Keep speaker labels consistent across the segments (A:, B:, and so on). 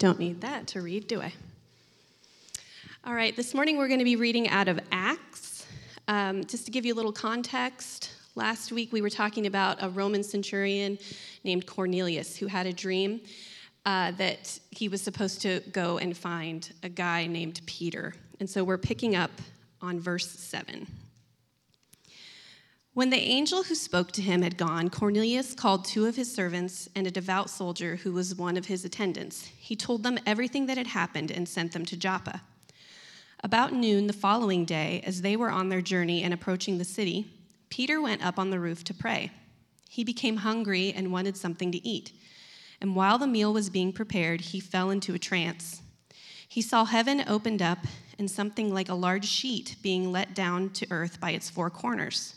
A: Don't need that to read, do I? All right, this morning we're going to be reading out of Acts. Um, just to give you a little context, last week we were talking about a Roman centurion named Cornelius who had a dream uh, that he was supposed to go and find a guy named Peter. And so we're picking up on verse 7. When the angel who spoke to him had gone, Cornelius called two of his servants and a devout soldier who was one of his attendants. He told them everything that had happened and sent them to Joppa. About noon the following day, as they were on their journey and approaching the city, Peter went up on the roof to pray. He became hungry and wanted something to eat. And while the meal was being prepared, he fell into a trance. He saw heaven opened up and something like a large sheet being let down to earth by its four corners.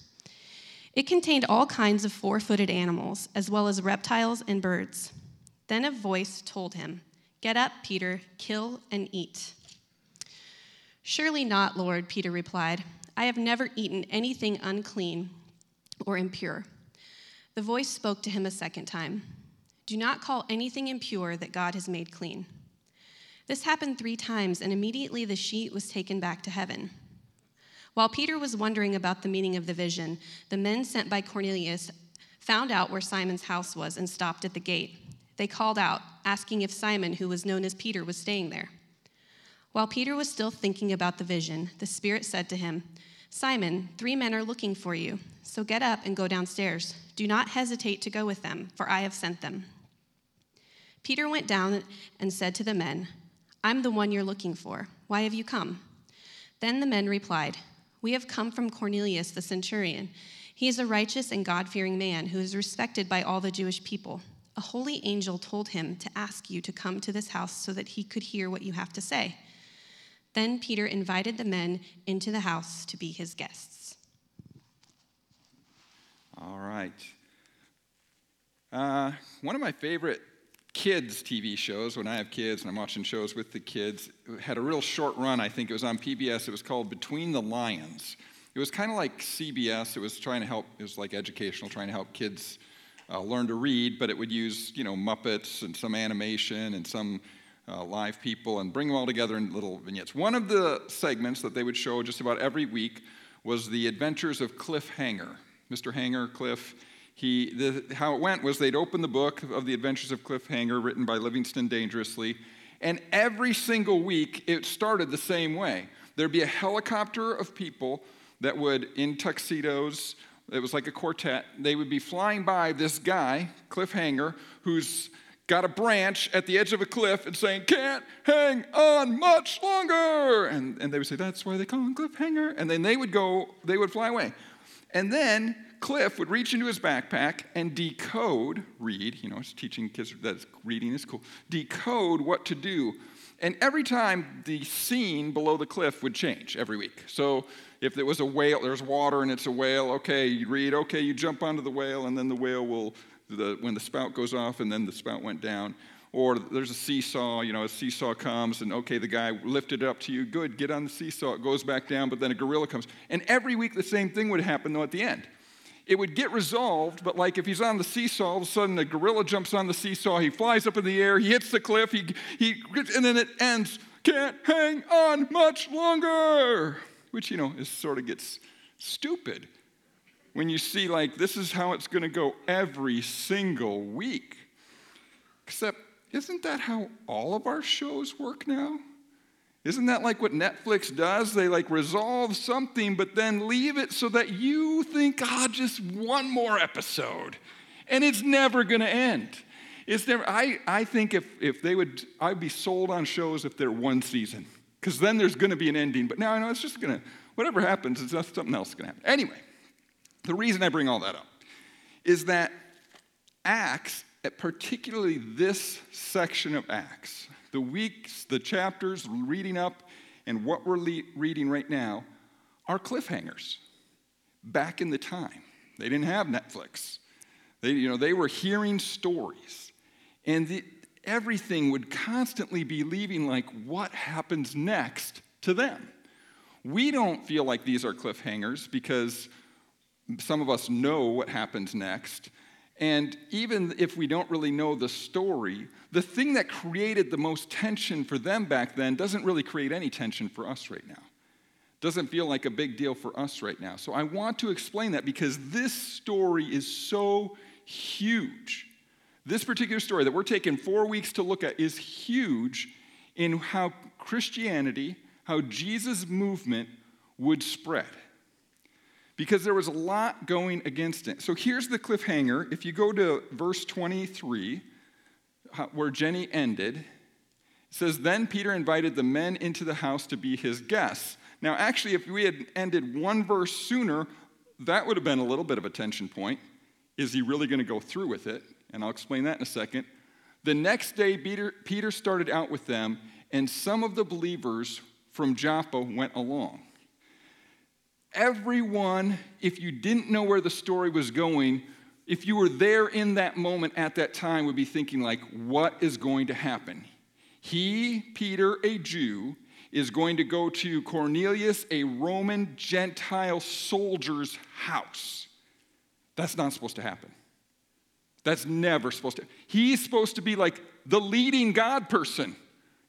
A: It contained all kinds of four footed animals, as well as reptiles and birds. Then a voice told him, Get up, Peter, kill and eat. Surely not, Lord, Peter replied. I have never eaten anything unclean or impure. The voice spoke to him a second time Do not call anything impure that God has made clean. This happened three times, and immediately the sheet was taken back to heaven. While Peter was wondering about the meaning of the vision, the men sent by Cornelius found out where Simon's house was and stopped at the gate. They called out, asking if Simon, who was known as Peter, was staying there. While Peter was still thinking about the vision, the Spirit said to him, Simon, three men are looking for you, so get up and go downstairs. Do not hesitate to go with them, for I have sent them. Peter went down and said to the men, I'm the one you're looking for. Why have you come? Then the men replied, we have come from Cornelius the centurion. He is a righteous and God fearing man who is respected by all the Jewish people. A holy angel told him to ask you to come to this house so that he could hear what you have to say. Then Peter invited the men into the house to be his guests.
B: All right. Uh, one of my favorite kids TV shows when I have kids and I'm watching shows with the kids. It had a real short run, I think it was on PBS. It was called Between the Lions. It was kind of like CBS. It was trying to help, it was like educational, trying to help kids uh, learn to read, but it would use, you know, Muppets and some animation and some uh, live people and bring them all together in little vignettes. One of the segments that they would show just about every week was the adventures of Cliff Hanger. Mr. Hanger, Cliff, he, the, how it went was they'd open the book of the Adventures of Cliff Hanger, written by Livingston Dangerously, and every single week it started the same way. There'd be a helicopter of people that would, in tuxedos, it was like a quartet, they would be flying by this guy, Cliff Hanger, who's got a branch at the edge of a cliff and saying, Can't hang on much longer. And, and they would say, That's why they call him Cliffhanger. And then they would go, they would fly away. And then Cliff would reach into his backpack and decode, read, you know, he's teaching kids that reading is cool, decode what to do. And every time the scene below the cliff would change every week. So if there was a whale, there's water and it's a whale, okay, you read, okay, you jump onto the whale and then the whale will, the, when the spout goes off and then the spout went down. Or there's a seesaw, you know, a seesaw comes and okay, the guy lifted it up to you, good, get on the seesaw, it goes back down, but then a gorilla comes. And every week the same thing would happen though at the end it would get resolved, but like if he's on the seesaw, all of a sudden a gorilla jumps on the seesaw, he flies up in the air, he hits the cliff, he, he, and then it ends. Can't hang on much longer, which, you know, is sort of gets stupid when you see, like, this is how it's going to go every single week. Except, isn't that how all of our shows work now? Isn't that like what Netflix does? They like resolve something, but then leave it so that you think, ah, oh, just one more episode. And it's never to end. It's never, I, I think if, if they would, I'd be sold on shows if they're one season, because then there's to be an ending. But now I know it's just to, whatever happens, it's just something else to happen. Anyway, the reason I bring all that up is that Acts, particularly this section of Acts, the weeks, the chapters reading up, and what we're le- reading right now are cliffhangers. Back in the time, they didn't have Netflix. They, you know, they were hearing stories, and the, everything would constantly be leaving like, what happens next to them? We don't feel like these are cliffhangers because some of us know what happens next, And even if we don't really know the story, the thing that created the most tension for them back then doesn't really create any tension for us right now. Doesn't feel like a big deal for us right now. So I want to explain that because this story is so huge. This particular story that we're taking four weeks to look at is huge in how Christianity, how Jesus' movement would spread because there was a lot going against it. So here's the cliffhanger. If you go to verse 23, where Jenny ended, it says, Then Peter invited the men into the house to be his guests. Now, actually, if we had ended one verse sooner, that would have been a little bit of a tension point. Is he really going to go through with it? And I'll explain that in a second. The next day, Peter, Peter started out with them, and some of the believers from Joppa went along. Everyone, if you didn't know where the story was going, if you were there in that moment at that time, would be thinking, like, what is going to happen? He, Peter, a Jew, is going to go to Cornelius, a Roman Gentile soldier's house. That's not supposed to happen. That's never supposed to. He's supposed to be like the leading God person.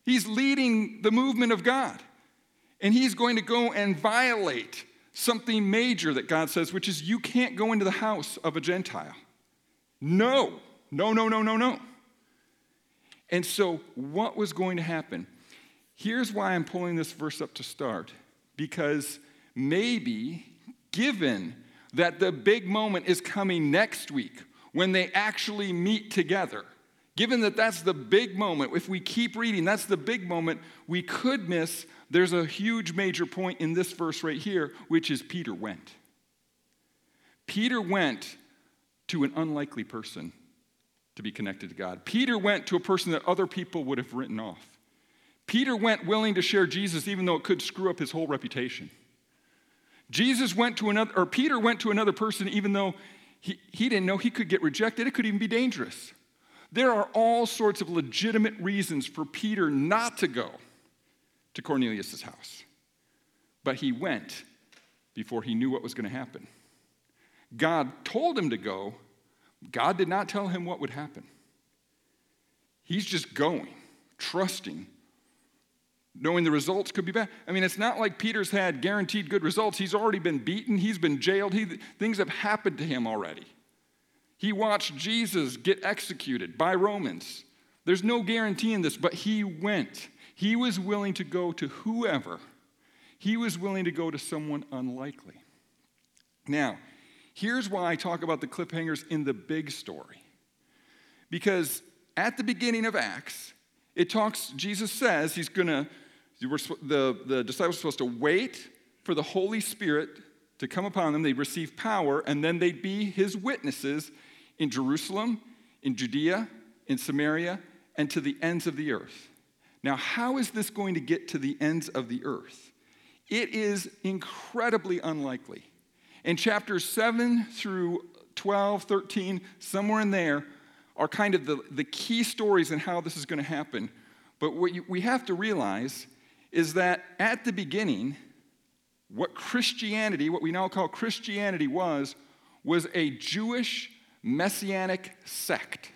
B: He's leading the movement of God. And he's going to go and violate something major that God says, which is you can't go into the house of a Gentile. No, no, no, no, no, no. And so, what was going to happen? Here's why I'm pulling this verse up to start. Because maybe, given that the big moment is coming next week when they actually meet together, given that that's the big moment, if we keep reading, that's the big moment, we could miss there's a huge major point in this verse right here, which is Peter went. Peter went to an unlikely person to be connected to God. Peter went to a person that other people would have written off. Peter went willing to share Jesus even though it could screw up his whole reputation. Jesus went to another, or Peter went to another person even though he, he didn't know he could get rejected. It could even be dangerous. There are all sorts of legitimate reasons for Peter not to go to Cornelius' house. But he went before he knew what was going to happen. God told him to go. God did not tell him what would happen. He's just going, trusting, knowing the results could be bad. I mean, it's not like Peter's had guaranteed good results. He's already been beaten, he's been jailed, he, things have happened to him already. He watched Jesus get executed by Romans. There's no guarantee in this, but he went. He was willing to go to whoever, he was willing to go to someone unlikely. Now, here's why I talk about the cliffhangers in the big story. Because at the beginning of Acts, it talks, Jesus says he's gonna, the, the disciples are supposed to wait for the Holy Spirit to come upon them. They'd receive power, and then they'd be his witnesses in Jerusalem, in Judea, in Samaria, and to the ends of the earth. Now, how is this going to get to the ends of the earth? It is incredibly unlikely. In chapters 7 through 12, 13, somewhere in there, are kind of the, the key stories in how this is going to happen. But what you, we have to realize is that at the beginning, what Christianity, what we now call Christianity, was, was a Jewish messianic sect.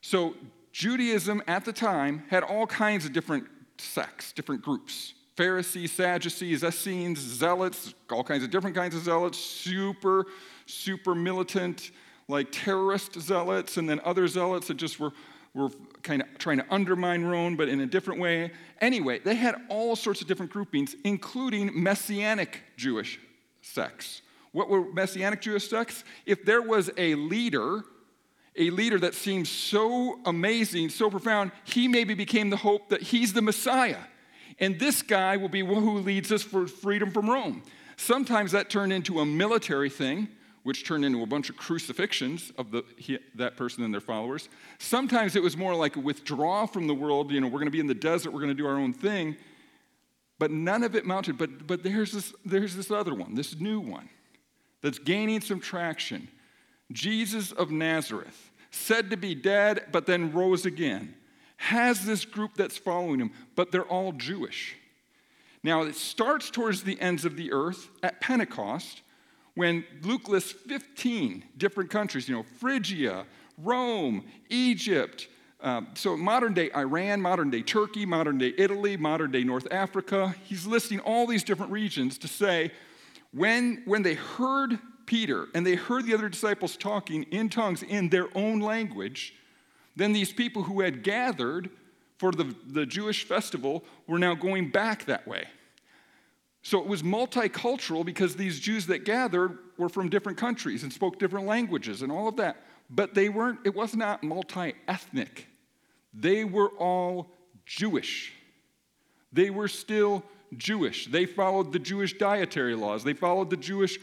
B: So Judaism at the time had all kinds of different sects, different groups Pharisees, Sadducees, Essenes, Zealots, all kinds of different kinds of zealots, super, super militant, like terrorist zealots, and then other zealots that just were, were kind of trying to undermine Rome, but in a different way. Anyway, they had all sorts of different groupings, including messianic Jewish sects. What were messianic Jewish sects? If there was a leader a leader that seems so amazing, so profound, he maybe became the hope that he's the Messiah. And this guy will be who leads us for freedom from Rome. Sometimes that turned into a military thing, which turned into a bunch of crucifixions of the, he, that person and their followers. Sometimes it was more like a withdrawal from the world. You know, we're going to be in the desert, we're going to do our own thing. But none of it mounted. But, but there's, this, there's this other one, this new one, that's gaining some traction. Jesus of Nazareth said to be dead, but then rose again, has this group that's following him, but they're all Jewish. Now, it starts towards the ends of the earth at Pentecost when Luke lists 15 different countries, you know, Phrygia, Rome, Egypt, um, so modern day Iran, modern day Turkey, modern day Italy, modern day North Africa, he's listing all these different regions to say when, when they heard Peter and they heard the other disciples talking in tongues in their own language, then these people who had gathered for the, the Jewish festival were now going back that way. So it was multicultural because these Jews that gathered were from different countries and spoke different languages and all of that. But they weren't, it was not multi ethnic. They were all Jewish. They were still Jewish. They followed the Jewish dietary laws. They followed the Jewish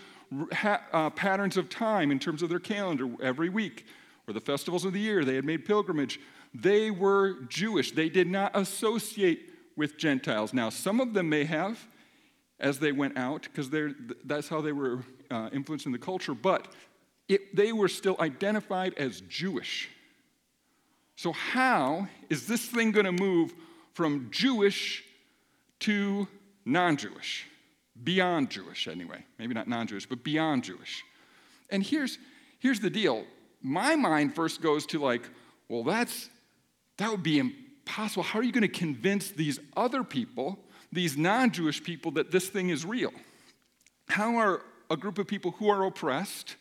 B: uh, patterns of time in terms of their calendar every week or the festivals of the year. They had made pilgrimage. They were Jewish. They did not associate with Gentiles. Now, some of them may have as they went out because that's how they were uh, influencing the culture, but it, they were still identified as Jewish. So, how is this thing going to move from Jewish to non Jewish? Beyond Jewish, anyway. Maybe not non Jewish, but beyond Jewish. And here's, here's the deal my mind first goes to, like, well, that's, that would be impossible. How are you going to convince these other people, these non Jewish people, that this thing is real? How are a group of people who are oppressed,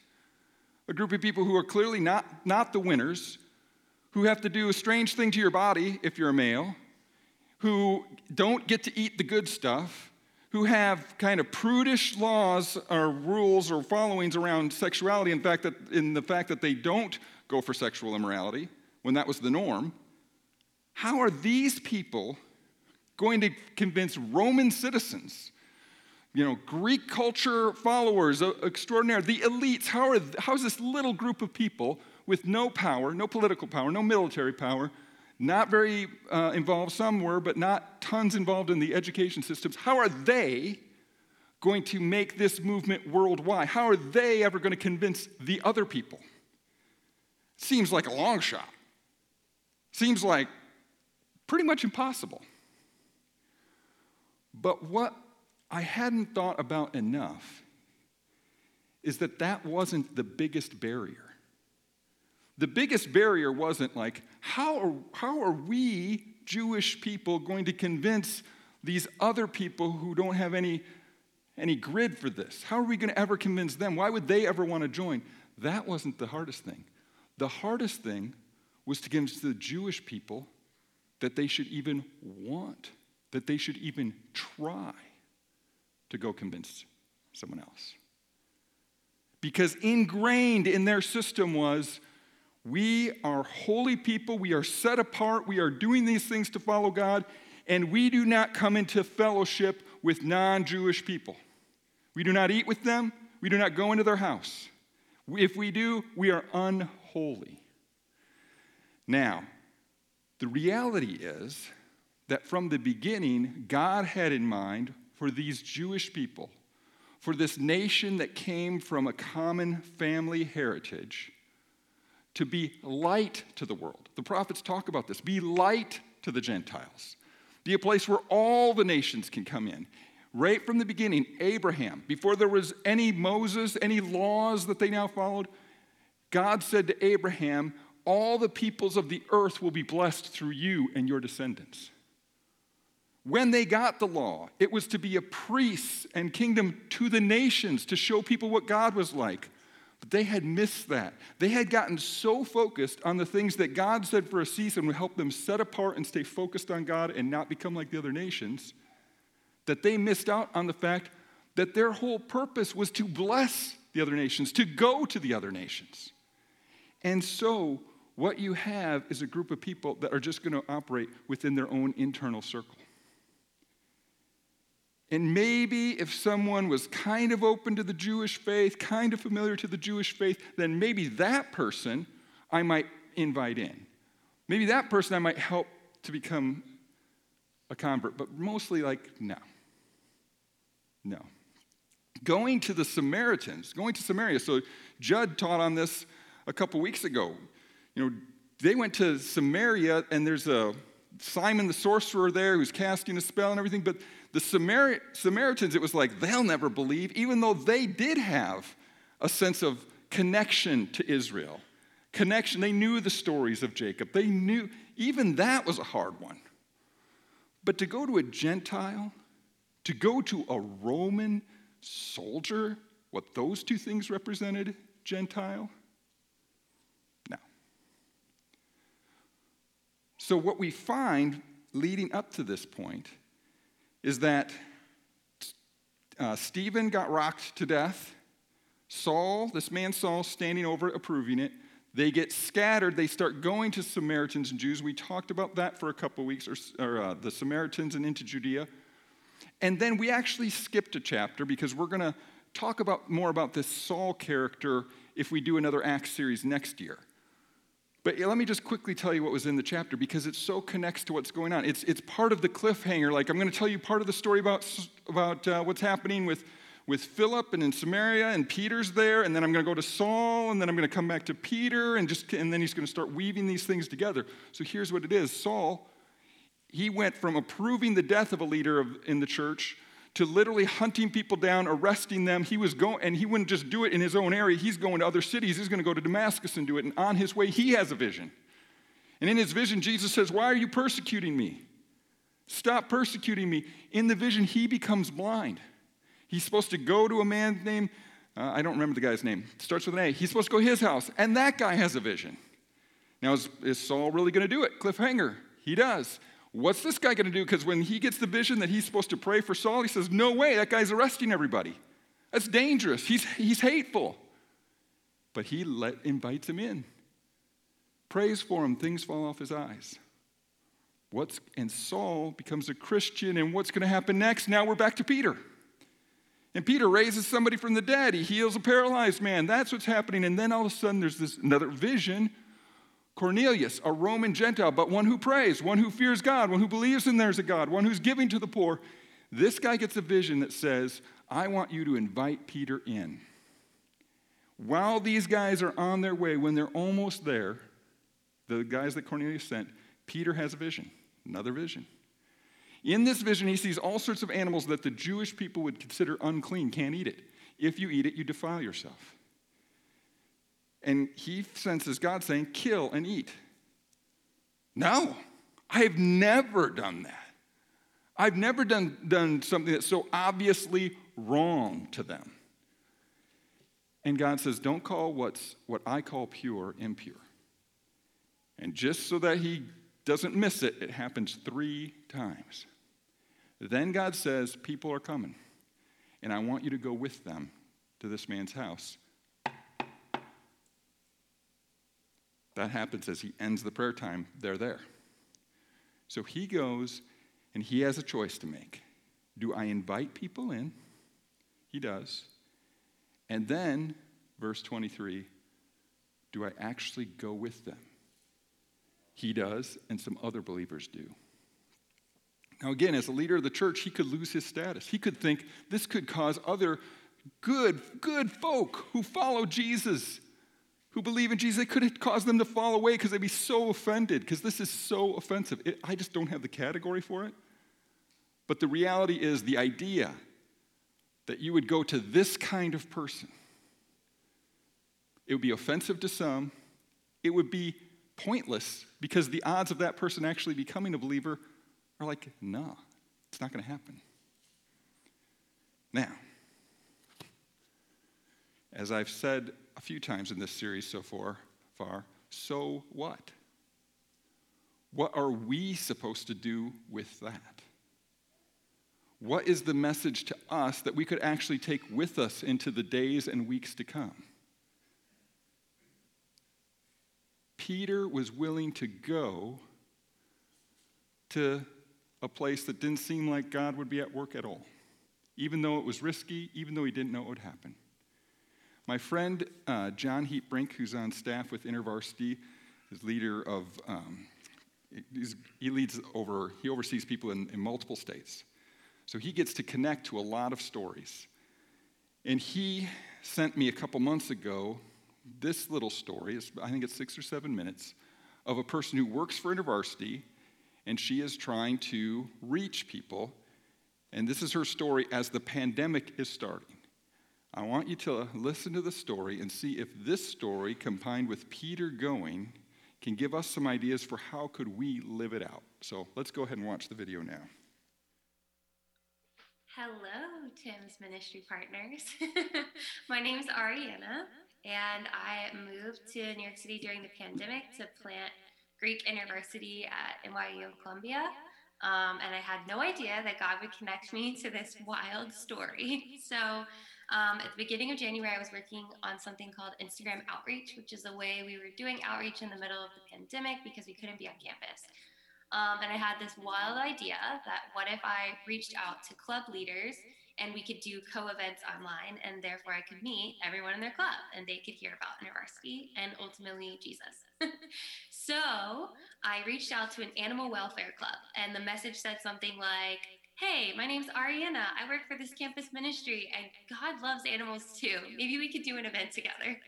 B: a group of people who are clearly not, not the winners, who have to do a strange thing to your body if you're a male, who don't get to eat the good stuff, who have kind of prudish laws or rules or followings around sexuality, in fact, that, in the fact that they don't go for sexual immorality when that was the norm, how are these people going to convince Roman citizens, you know, Greek culture followers, uh, extraordinary, the elites, how are, how's this little group of people with no power, no political power, no military power, not very uh, involved, some were, but not tons involved in the education systems. How are they going to make this movement worldwide? How are they ever going to convince the other people? Seems like a long shot. Seems like pretty much impossible. But what I hadn't thought about enough is that that wasn't the biggest barrier. The biggest barrier wasn't like, how are, how are we Jewish people going to convince these other people who don't have any, any grid for this? How are we going to ever convince them? Why would they ever want to join? That wasn't the hardest thing. The hardest thing was to convince the Jewish people that they should even want, that they should even try to go convince someone else. Because ingrained in their system was we are holy people. We are set apart. We are doing these things to follow God. And we do not come into fellowship with non Jewish people. We do not eat with them. We do not go into their house. If we do, we are unholy. Now, the reality is that from the beginning, God had in mind for these Jewish people, for this nation that came from a common family heritage, to be light to the world. The prophets talk about this be light to the Gentiles, be a place where all the nations can come in. Right from the beginning, Abraham, before there was any Moses, any laws that they now followed, God said to Abraham, All the peoples of the earth will be blessed through you and your descendants. When they got the law, it was to be a priest and kingdom to the nations to show people what God was like. But they had missed that. They had gotten so focused on the things that God said for a season would help them set apart and stay focused on God and not become like the other nations that they missed out on the fact that their whole purpose was to bless the other nations, to go to the other nations. And so, what you have is a group of people that are just going to operate within their own internal circle. And maybe if someone was kind of open to the Jewish faith, kind of familiar to the Jewish faith, then maybe that person I might invite in. Maybe that person I might help to become a convert, but mostly like, no. No. Going to the Samaritans, going to Samaria. So Judd taught on this a couple weeks ago. You know, they went to Samaria, and there's a Simon the sorcerer there who's casting a spell and everything, but the Samari- Samaritans, it was like they'll never believe, even though they did have a sense of connection to Israel. Connection. They knew the stories of Jacob. They knew, even that was a hard one. But to go to a Gentile, to go to a Roman soldier, what those two things represented, Gentile? No. So, what we find leading up to this point is that uh, Stephen got rocked to death. Saul, this man Saul, standing over it, approving it. They get scattered. They start going to Samaritans and Jews. We talked about that for a couple weeks, or, or uh, the Samaritans and into Judea. And then we actually skipped a chapter because we're going to talk about more about this Saul character if we do another Acts series next year. But let me just quickly tell you what was in the chapter because it so connects to what's going on. It's, it's part of the cliffhanger. Like, I'm going to tell you part of the story about, about uh, what's happening with, with Philip and in Samaria, and Peter's there, and then I'm going to go to Saul, and then I'm going to come back to Peter, and, just, and then he's going to start weaving these things together. So here's what it is Saul, he went from approving the death of a leader of, in the church to literally hunting people down, arresting them. He was going, and he wouldn't just do it in his own area. He's going to other cities. He's going to go to Damascus and do it. And on his way, he has a vision. And in his vision, Jesus says, Why are you persecuting me? Stop persecuting me. In the vision, he becomes blind. He's supposed to go to a man named, uh, I don't remember the guy's name, it starts with an A. He's supposed to go to his house, and that guy has a vision. Now, is, is Saul really going to do it? Cliffhanger. He does. What's this guy going to do? Because when he gets the vision that he's supposed to pray for Saul, he says, No way, that guy's arresting everybody. That's dangerous. He's, he's hateful. But he let, invites him in, prays for him, things fall off his eyes. What's, and Saul becomes a Christian, and what's going to happen next? Now we're back to Peter. And Peter raises somebody from the dead. He heals a paralyzed man. That's what's happening. And then all of a sudden, there's this another vision Cornelius, a Roman Gentile, but one who prays, one who fears God, one who believes in there's a God, one who's giving to the poor. This guy gets a vision that says, I want you to invite Peter in. While these guys are on their way, when they're almost there, the guys that Cornelius sent, Peter has a vision, another vision. In this vision, he sees all sorts of animals that the Jewish people would consider unclean, can't eat it. If you eat it, you defile yourself. And he senses God saying, kill and eat. No, I've never done that. I've never done, done something that's so obviously wrong to them. And God says, Don't call what's what I call pure impure. And just so that he doesn't miss it, it happens three times. Then God says, People are coming, and I want you to go with them to this man's house That happens as he ends the prayer time, they're there. So he goes and he has a choice to make. Do I invite people in? He does. And then, verse 23, do I actually go with them? He does, and some other believers do. Now, again, as a leader of the church, he could lose his status. He could think this could cause other good, good folk who follow Jesus who believe in Jesus, it could cause them to fall away because they'd be so offended because this is so offensive. It, I just don't have the category for it. But the reality is the idea that you would go to this kind of person, it would be offensive to some, it would be pointless because the odds of that person actually becoming a believer are like, no, it's not going to happen. Now, as I've said a few times in this series so far, far so what? What are we supposed to do with that? What is the message to us that we could actually take with us into the days and weeks to come? Peter was willing to go to a place that didn't seem like God would be at work at all, even though it was risky, even though he didn't know what would happen. My friend uh, John Heatbrink, who's on staff with InterVarsity, is leader of, um, he leads over, he oversees people in, in multiple states. So he gets to connect to a lot of stories. And he sent me a couple months ago this little story, I think it's six or seven minutes, of a person who works for InterVarsity, and she is trying to reach people. And this is her story as the pandemic is starting. I want you to listen to the story and see if this story, combined with Peter going, can give us some ideas for how could we live it out. So let's go ahead and watch the video now.
C: Hello, Tim's ministry partners. My name is Ariana, and I moved to New York City during the pandemic to plant Greek InterVarsity at NYU in Columbia. Um, and I had no idea that God would connect me to this wild story. So, um, at the beginning of January, I was working on something called Instagram Outreach, which is a way we were doing outreach in the middle of the pandemic because we couldn't be on campus. Um, and I had this wild idea that what if I reached out to club leaders and we could do co-events online and therefore I could meet everyone in their club and they could hear about InterVarsity and ultimately Jesus. so I reached out to an animal welfare club and the message said something like, Hey, my name's Ariana. I work for this campus ministry and God loves animals too. Maybe we could do an event together.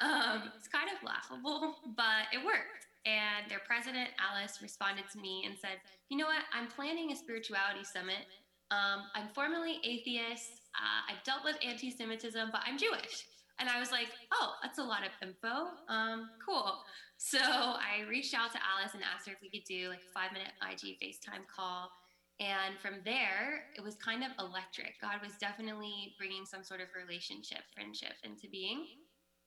C: Um, it's kind of laughable, but it worked. And their president, Alice, responded to me and said, You know what? I'm planning a spirituality summit. Um, I'm formerly atheist. Uh, I've dealt with anti Semitism, but I'm Jewish. And I was like, Oh, that's a lot of info. Um, cool. So I reached out to Alice and asked her if we could do like a five minute IG FaceTime call. And from there, it was kind of electric. God was definitely bringing some sort of relationship, friendship into being.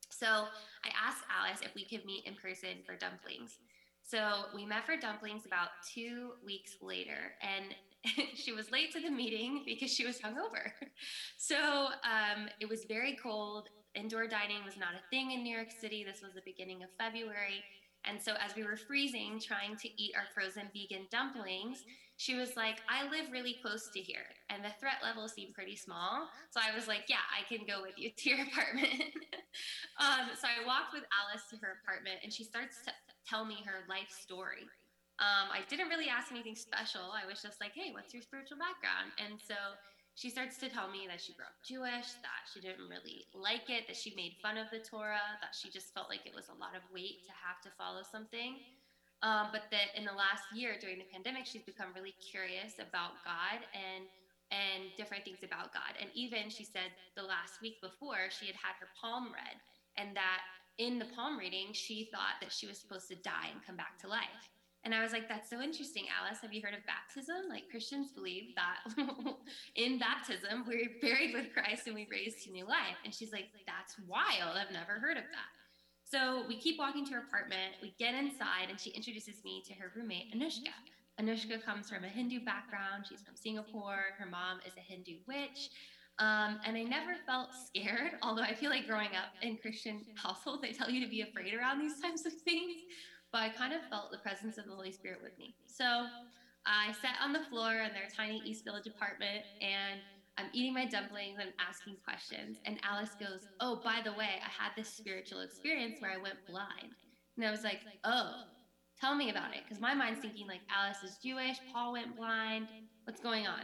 C: So I asked Alice if we could meet in person for dumplings. So we met for dumplings about two weeks later, and she was late to the meeting because she was hungover. So um, it was very cold. Indoor dining was not a thing in New York City. This was the beginning of February. And so, as we were freezing, trying to eat our frozen vegan dumplings, she was like, I live really close to here. And the threat level seemed pretty small. So I was like, Yeah, I can go with you to your apartment. um, so I walked with Alice to her apartment, and she starts to tell me her life story. Um, I didn't really ask anything special. I was just like, Hey, what's your spiritual background? And so she starts to tell me that she grew up Jewish, that she didn't really like it, that she made fun of the Torah, that she just felt like it was a lot of weight to have to follow something. Um, but that in the last year during the pandemic, she's become really curious about God and and different things about God. And even she said the last week before she had had her palm read, and that in the palm reading she thought that she was supposed to die and come back to life. And I was like, that's so interesting, Alice. Have you heard of baptism? Like Christians believe that in baptism, we're buried with Christ and we raised to new life. And she's like, that's wild. I've never heard of that. So we keep walking to her apartment. We get inside, and she introduces me to her roommate, Anushka. Anushka comes from a Hindu background. She's from Singapore. Her mom is a Hindu witch. Um, and I never felt scared, although I feel like growing up in Christian households, they tell you to be afraid around these types of things. But I kind of felt the presence of the Holy Spirit with me. So I sat on the floor in their tiny East Village apartment and I'm eating my dumplings and asking questions. And Alice goes, Oh, by the way, I had this spiritual experience where I went blind. And I was like, Oh, tell me about it. Because my mind's thinking, like, Alice is Jewish, Paul went blind. What's going on?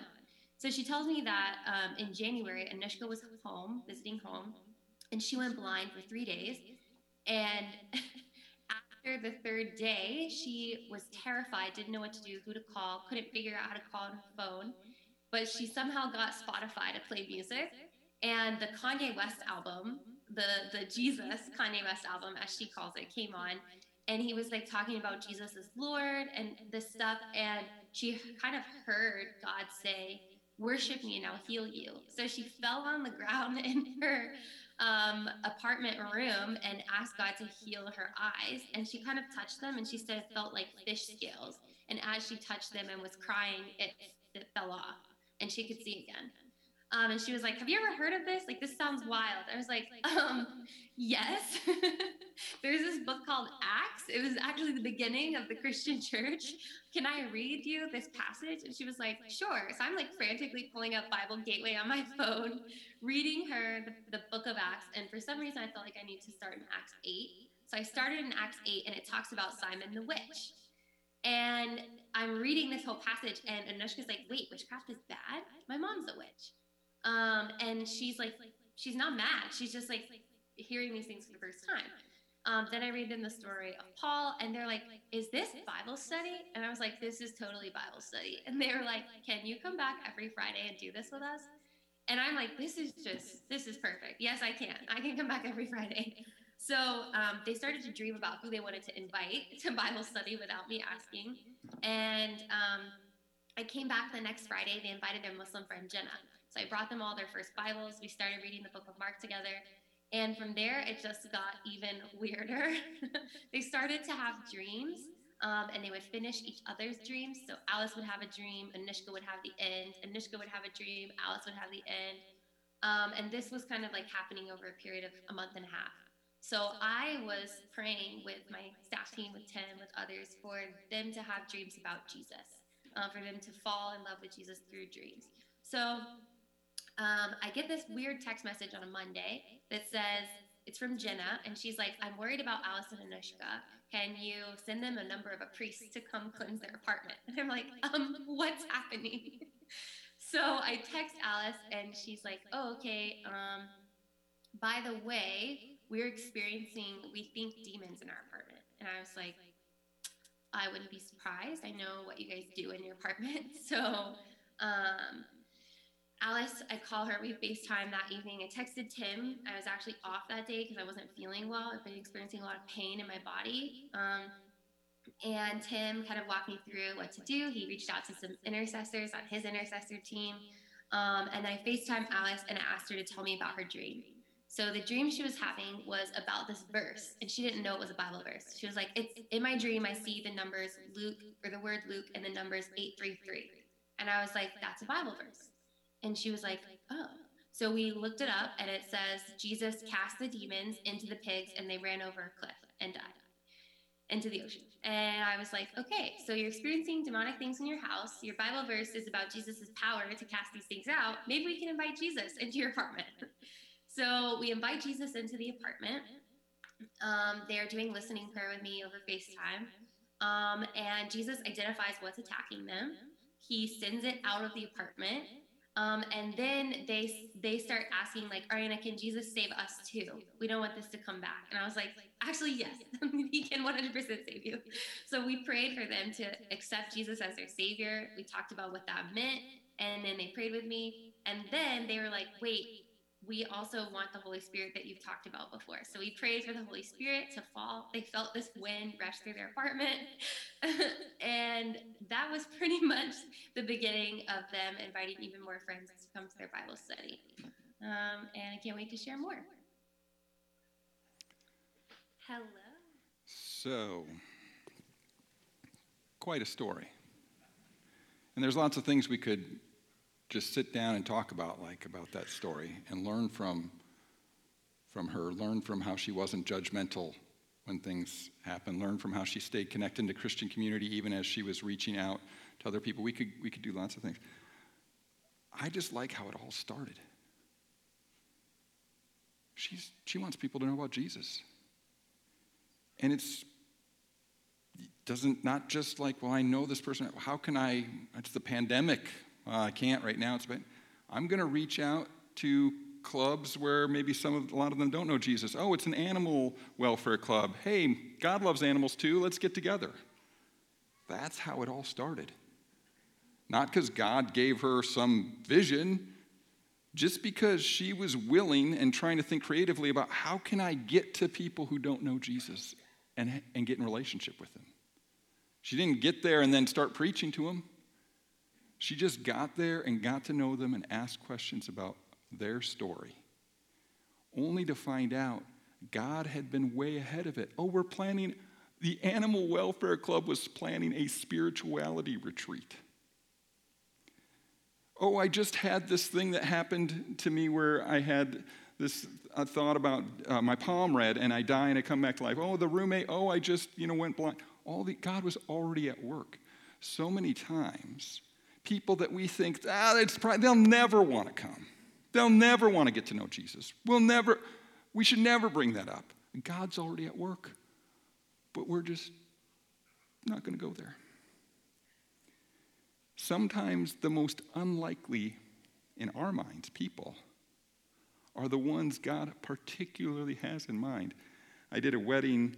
C: So she tells me that um, in January, Anushka was home, visiting home, and she went blind for three days. And after the third day, she was terrified, didn't know what to do, who to call, couldn't figure out how to call on her phone but she somehow got Spotify to play music. And the Kanye West album, the the Jesus Kanye West album, as she calls it, came on, and he was like talking about Jesus as Lord and this stuff, and she kind of heard God say, "Worship me, and I'll heal you." So she fell on the ground in her um, apartment room and asked God to heal her eyes, and she kind of touched them, and she said it felt like fish scales, and as she touched them and was crying, it it fell off and she could see again. Um, and she was like, Have you ever heard of this? Like, this sounds wild. I was like, um, Yes. There's this book called Acts. It was actually the beginning of the Christian church. Can I read you this passage? And she was like, Sure. So I'm like frantically pulling up Bible Gateway on my phone, reading her the, the book of Acts. And for some reason, I felt like I need to start in Acts 8. So I started in Acts 8, and it talks about Simon the witch. And I'm reading this whole passage, and Anushka's like, wait, witchcraft is bad? My mom's a witch. Um, and she's like, she's not mad. She's just like hearing these things for the first time. Um, then I read in the story of Paul, and they're like, Is this Bible study? And I was like, This is totally Bible study. And they were like, Can you come back every Friday and do this with us? And I'm like, this is just, this is perfect. Yes, I can. I can come back every Friday. So um, they started to dream about who they wanted to invite to Bible study without me asking. And um, I came back the next Friday. They invited their Muslim friend Jenna. So I brought them all their first Bibles. We started reading the book of Mark together. And from there, it just got even weirder. they started to have dreams um, and they would finish each other's dreams. So Alice would have a dream, Anushka would have the end, Anushka would have a dream, Alice would have the end. Um, and this was kind of like happening over a period of a month and a half. So I was praying with my staff team, with Tim, with others, for them to have dreams about Jesus, uh, for them to fall in love with Jesus through dreams. So um, I get this weird text message on a Monday that says, it's from Jenna, and she's like, I'm worried about Allison and Anushka. Can you send them a number of a priest to come cleanse their apartment? And I'm like, um, what's happening? so I text Alice, and she's like, oh, okay. Um, by the way, we're experiencing, we think, demons in our apartment. And I was like, I wouldn't be surprised. I know what you guys do in your apartment. So um, Alice, I call her. We FaceTime that evening. I texted Tim. I was actually off that day because I wasn't feeling well. I've been experiencing a lot of pain in my body. Um, and Tim kind of walked me through what to do. He reached out to some intercessors on his intercessor team. Um, and I FaceTime Alice and I asked her to tell me about her dream. So the dream she was having was about this verse, and she didn't know it was a Bible verse. She was like, "It's in my dream. I see the numbers Luke or the word Luke and the numbers eight three three, and I was like, "That's a Bible verse." And she was like, oh. So we looked it up and it says Jesus cast the demons into the pigs and they ran over a cliff and died into the ocean. And I was like, okay, so you're experiencing demonic things in your house. Your Bible verse is about Jesus' power to cast these things out. Maybe we can invite Jesus into your apartment. so we invite Jesus into the apartment. Um, they are doing listening prayer with me over FaceTime. Um, and Jesus identifies what's attacking them. He sends it out of the apartment um, and then they they start asking like, Ariana, can Jesus save us too? We don't want this to come back. And I was like, actually, yes, he can 100% save you. So we prayed for them to accept Jesus as their savior. We talked about what that meant, and then they prayed with me. And then they were like, wait, we also want the Holy Spirit that you've talked about before. So we prayed for the Holy Spirit to fall. They felt this wind rush through their apartment. and that was pretty much the beginning of them inviting even more friends to come to their Bible study. Um, and I can't wait to share more. Hello.
B: So, quite a story. And there's lots of things we could just sit down and talk about like about that story and learn from from her learn from how she wasn't judgmental when things happened learn from how she stayed connected to christian community even as she was reaching out to other people. We could we could do lots of things. I just like how it all started. She's she wants people to know about jesus. And it's doesn't not just like well i know this person how can i it's the pandemic uh, I can't right now. It's I'm going to reach out to clubs where maybe some of, a lot of them don't know Jesus. Oh, it's an animal welfare club. Hey, God loves animals too. Let's get together. That's how it all started. Not because God gave her some vision, just because she was willing and trying to think creatively about how can I get to people who don't know Jesus and, and get in relationship with them. She didn't get there and then start preaching to them. She just got there and got to know them and asked questions about their story, only to find out God had been way ahead of it. Oh, we're planning, the Animal Welfare Club was planning a spirituality retreat. Oh, I just had this thing that happened to me where I had this thought about uh, my palm read and I die and I come back to life. Oh, the roommate, oh, I just, you know, went blind. All the, God was already at work. So many times people that we think, ah, probably, they'll never want to come. They'll never want to get to know Jesus. We'll never, we should never bring that up. God's already at work, but we're just not going to go there. Sometimes the most unlikely in our minds people are the ones God particularly has in mind. I did a wedding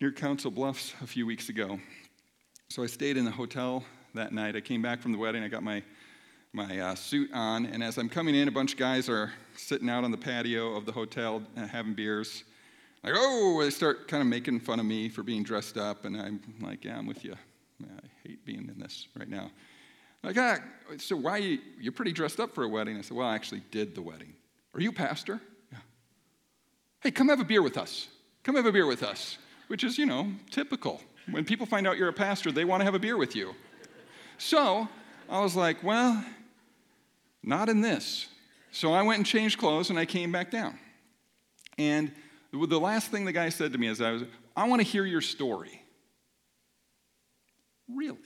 B: near Council Bluffs a few weeks ago. So I stayed in the hotel that night. I came back from the wedding. I got my my uh, suit on, and as I'm coming in, a bunch of guys are sitting out on the patio of the hotel uh, having beers. Like, oh, they start kind of making fun of me for being dressed up, and I'm like, yeah, I'm with you. I hate being in this right now. Like, ah, so why you, you're pretty dressed up for a wedding? I said, well, I actually did the wedding. Are you pastor? Yeah. Hey, come have a beer with us. Come have a beer with us, which is, you know, typical. When people find out you're a pastor, they want to have a beer with you. So I was like, well, not in this. So I went and changed clothes and I came back down. And the last thing the guy said to me is, I was, I want to hear your story. Really?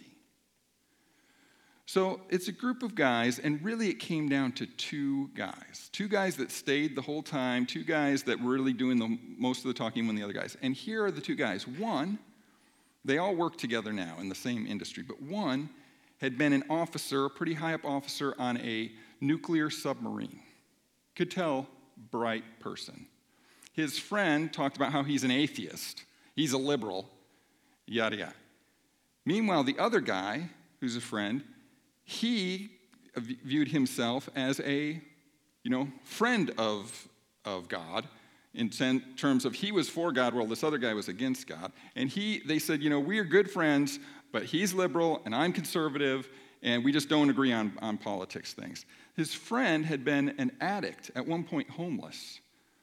B: So it's a group of guys, and really it came down to two guys. Two guys that stayed the whole time, two guys that were really doing the, most of the talking when the other guys. And here are the two guys. One, they all work together now in the same industry, but one had been an officer, a pretty high up officer on a nuclear submarine. Could tell, bright person. His friend talked about how he's an atheist, he's a liberal, yada yada. Meanwhile, the other guy, who's a friend, he viewed himself as a you know, friend of, of God in terms of he was for God while this other guy was against God. And he, they said, you know, we are good friends, but he's liberal and I'm conservative, and we just don't agree on, on politics things. His friend had been an addict, at one point homeless,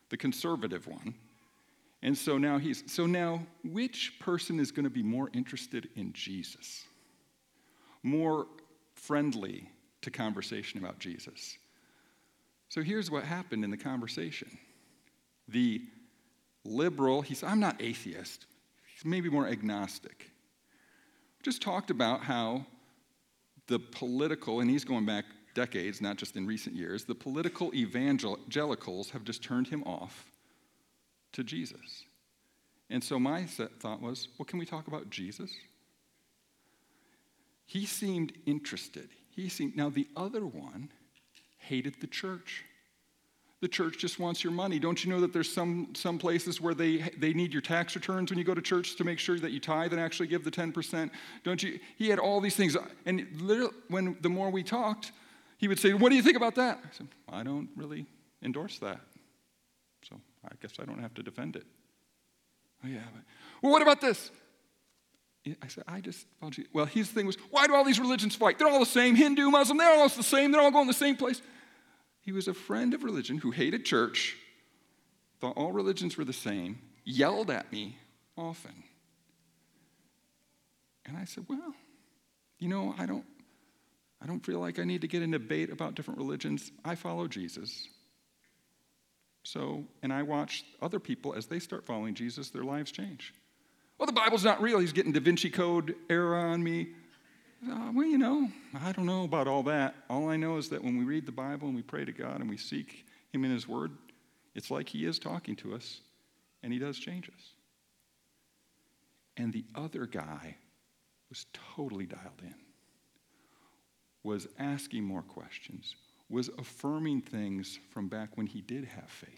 B: the conservative one. And so now he's, so now which person is going to be more interested in Jesus? More friendly to conversation about Jesus? So here's what happened in the conversation. The liberal, he said, I'm not atheist, he's maybe more agnostic. Just talked about how the political, and he's going back decades, not just in recent years, the political evangelicals have just turned him off to Jesus. And so my thought was, well, can we talk about Jesus? He seemed interested. He seemed, now the other one hated the church. The church just wants your money. Don't you know that there's some, some places where they, they need your tax returns when you go to church to make sure that you tithe and actually give the 10%? Don't you? He had all these things. And literally, when the more we talked, he would say, What do you think about that? I said, I don't really endorse that. So I guess I don't have to defend it. Oh, yeah. But, well, what about this? I said, I just, well, his thing was, why do all these religions fight? They're all the same Hindu, Muslim, they're all the same, they're all going the same place. He was a friend of religion who hated church, thought all religions were the same, yelled at me often. And I said, Well, you know, I don't, I don't feel like I need to get in a debate about different religions. I follow Jesus. So, and I watch other people as they start following Jesus, their lives change. Well, the Bible's not real. He's getting Da Vinci Code era on me. Uh, well, you know, I don't know about all that. All I know is that when we read the Bible and we pray to God and we seek Him in His Word, it's like He is talking to us and He does change us. And the other guy was totally dialed in, was asking more questions, was affirming things from back when he did have faith.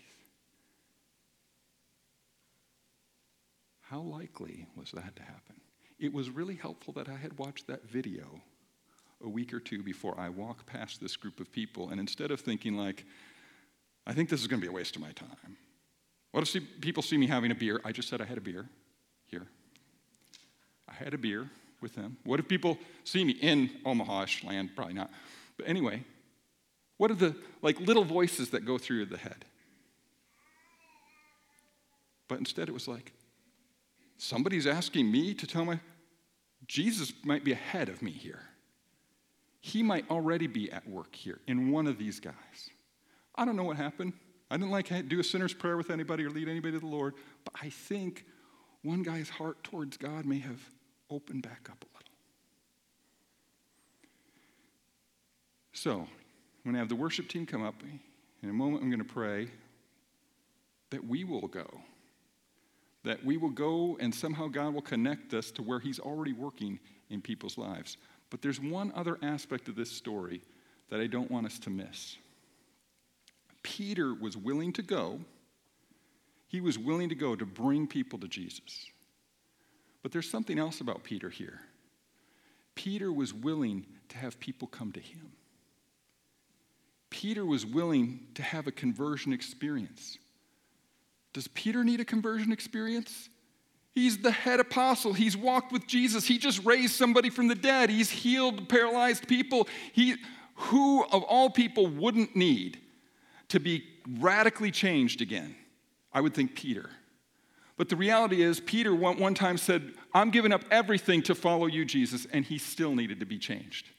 B: How likely was that to happen? It was really helpful that I had watched that video a week or two before I walk past this group of people, and instead of thinking, like, I think this is going to be a waste of my time. What if people see me having a beer? I just said I had a beer here. I had a beer with them. What if people see me in Omaha land? Probably not. But anyway, what are the like little voices that go through the head? But instead it was like, Somebody's asking me to tell my. Jesus might be ahead of me here. He might already be at work here in one of these guys. I don't know what happened. I didn't like to do a sinner's prayer with anybody or lead anybody to the Lord, but I think one guy's heart towards God may have opened back up a little. So, I'm going to have the worship team come up. In a moment, I'm going to pray that we will go that we will go and somehow God will connect us to where He's already working in people's lives. But there's one other aspect of this story that I don't want us to miss. Peter was willing to go, he was willing to go to bring people to Jesus. But there's something else about Peter here. Peter was willing to have people come to him. Peter was willing to have a conversion experience. Does Peter need a conversion experience? He's the head apostle. He's walked with Jesus. He just raised somebody from the dead. He's healed paralyzed people. He, who of all people wouldn't need to be radically changed again? I would think Peter. But the reality is, Peter one, one time said, I'm giving up everything to follow you, Jesus, and he still needed to be changed.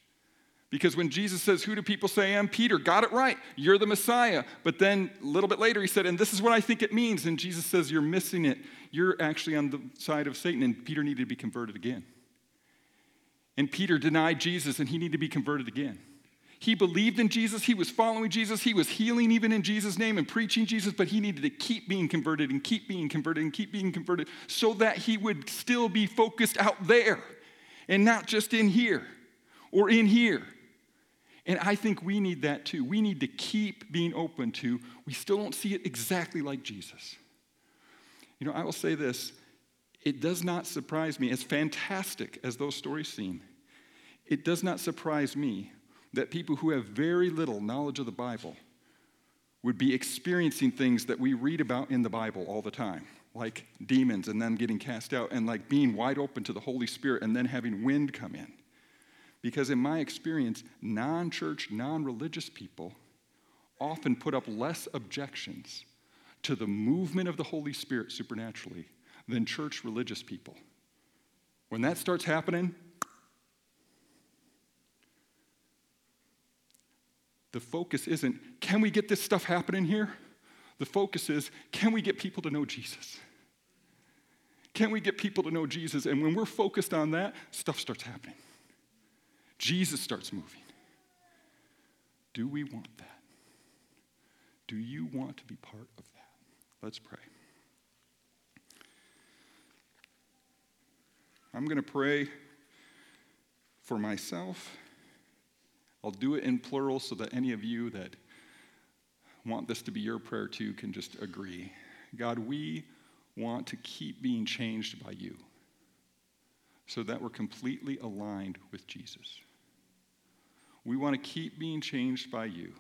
B: Because when Jesus says, Who do people say I am? Peter got it right. You're the Messiah. But then a little bit later, he said, And this is what I think it means. And Jesus says, You're missing it. You're actually on the side of Satan. And Peter needed to be converted again. And Peter denied Jesus, and he needed to be converted again. He believed in Jesus, he was following Jesus, he was healing even in Jesus' name and preaching Jesus, but he needed to keep being converted and keep being converted and keep being converted so that he would still be focused out there and not just in here or in here. And I think we need that too. We need to keep being open to, we still don't see it exactly like Jesus. You know, I will say this it does not surprise me, as fantastic as those stories seem, it does not surprise me that people who have very little knowledge of the Bible would be experiencing things that we read about in the Bible all the time, like demons and them getting cast out, and like being wide open to the Holy Spirit and then having wind come in. Because in my experience, non church, non religious people often put up less objections to the movement of the Holy Spirit supernaturally than church religious people. When that starts happening, the focus isn't, can we get this stuff happening here? The focus is, can we get people to know Jesus? Can we get people to know Jesus? And when we're focused on that, stuff starts happening. Jesus starts moving. Do we want that? Do you want to be part of that? Let's pray. I'm going to pray for myself. I'll do it in plural so that any of you that want this to be your prayer too can just agree. God, we want to keep being changed by you so that we're completely aligned with Jesus. We want to keep being changed by you,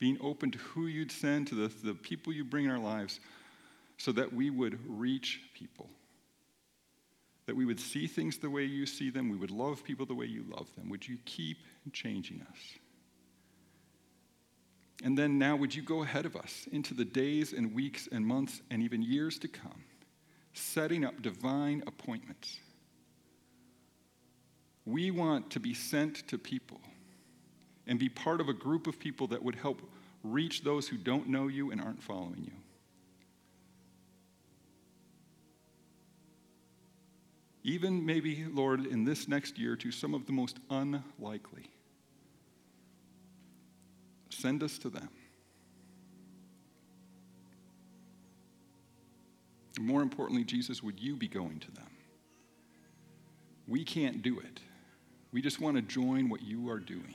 B: being open to who you'd send, to the, the people you bring in our lives, so that we would reach people. That we would see things the way you see them. We would love people the way you love them. Would you keep changing us? And then now, would you go ahead of us into the days and weeks and months and even years to come, setting up divine appointments? We want to be sent to people and be part of a group of people that would help reach those who don't know you and aren't following you. Even maybe, Lord, in this next year, to some of the most unlikely. Send us to them. more importantly, Jesus, would you be going to them? We can't do it. We just want to join what you are doing.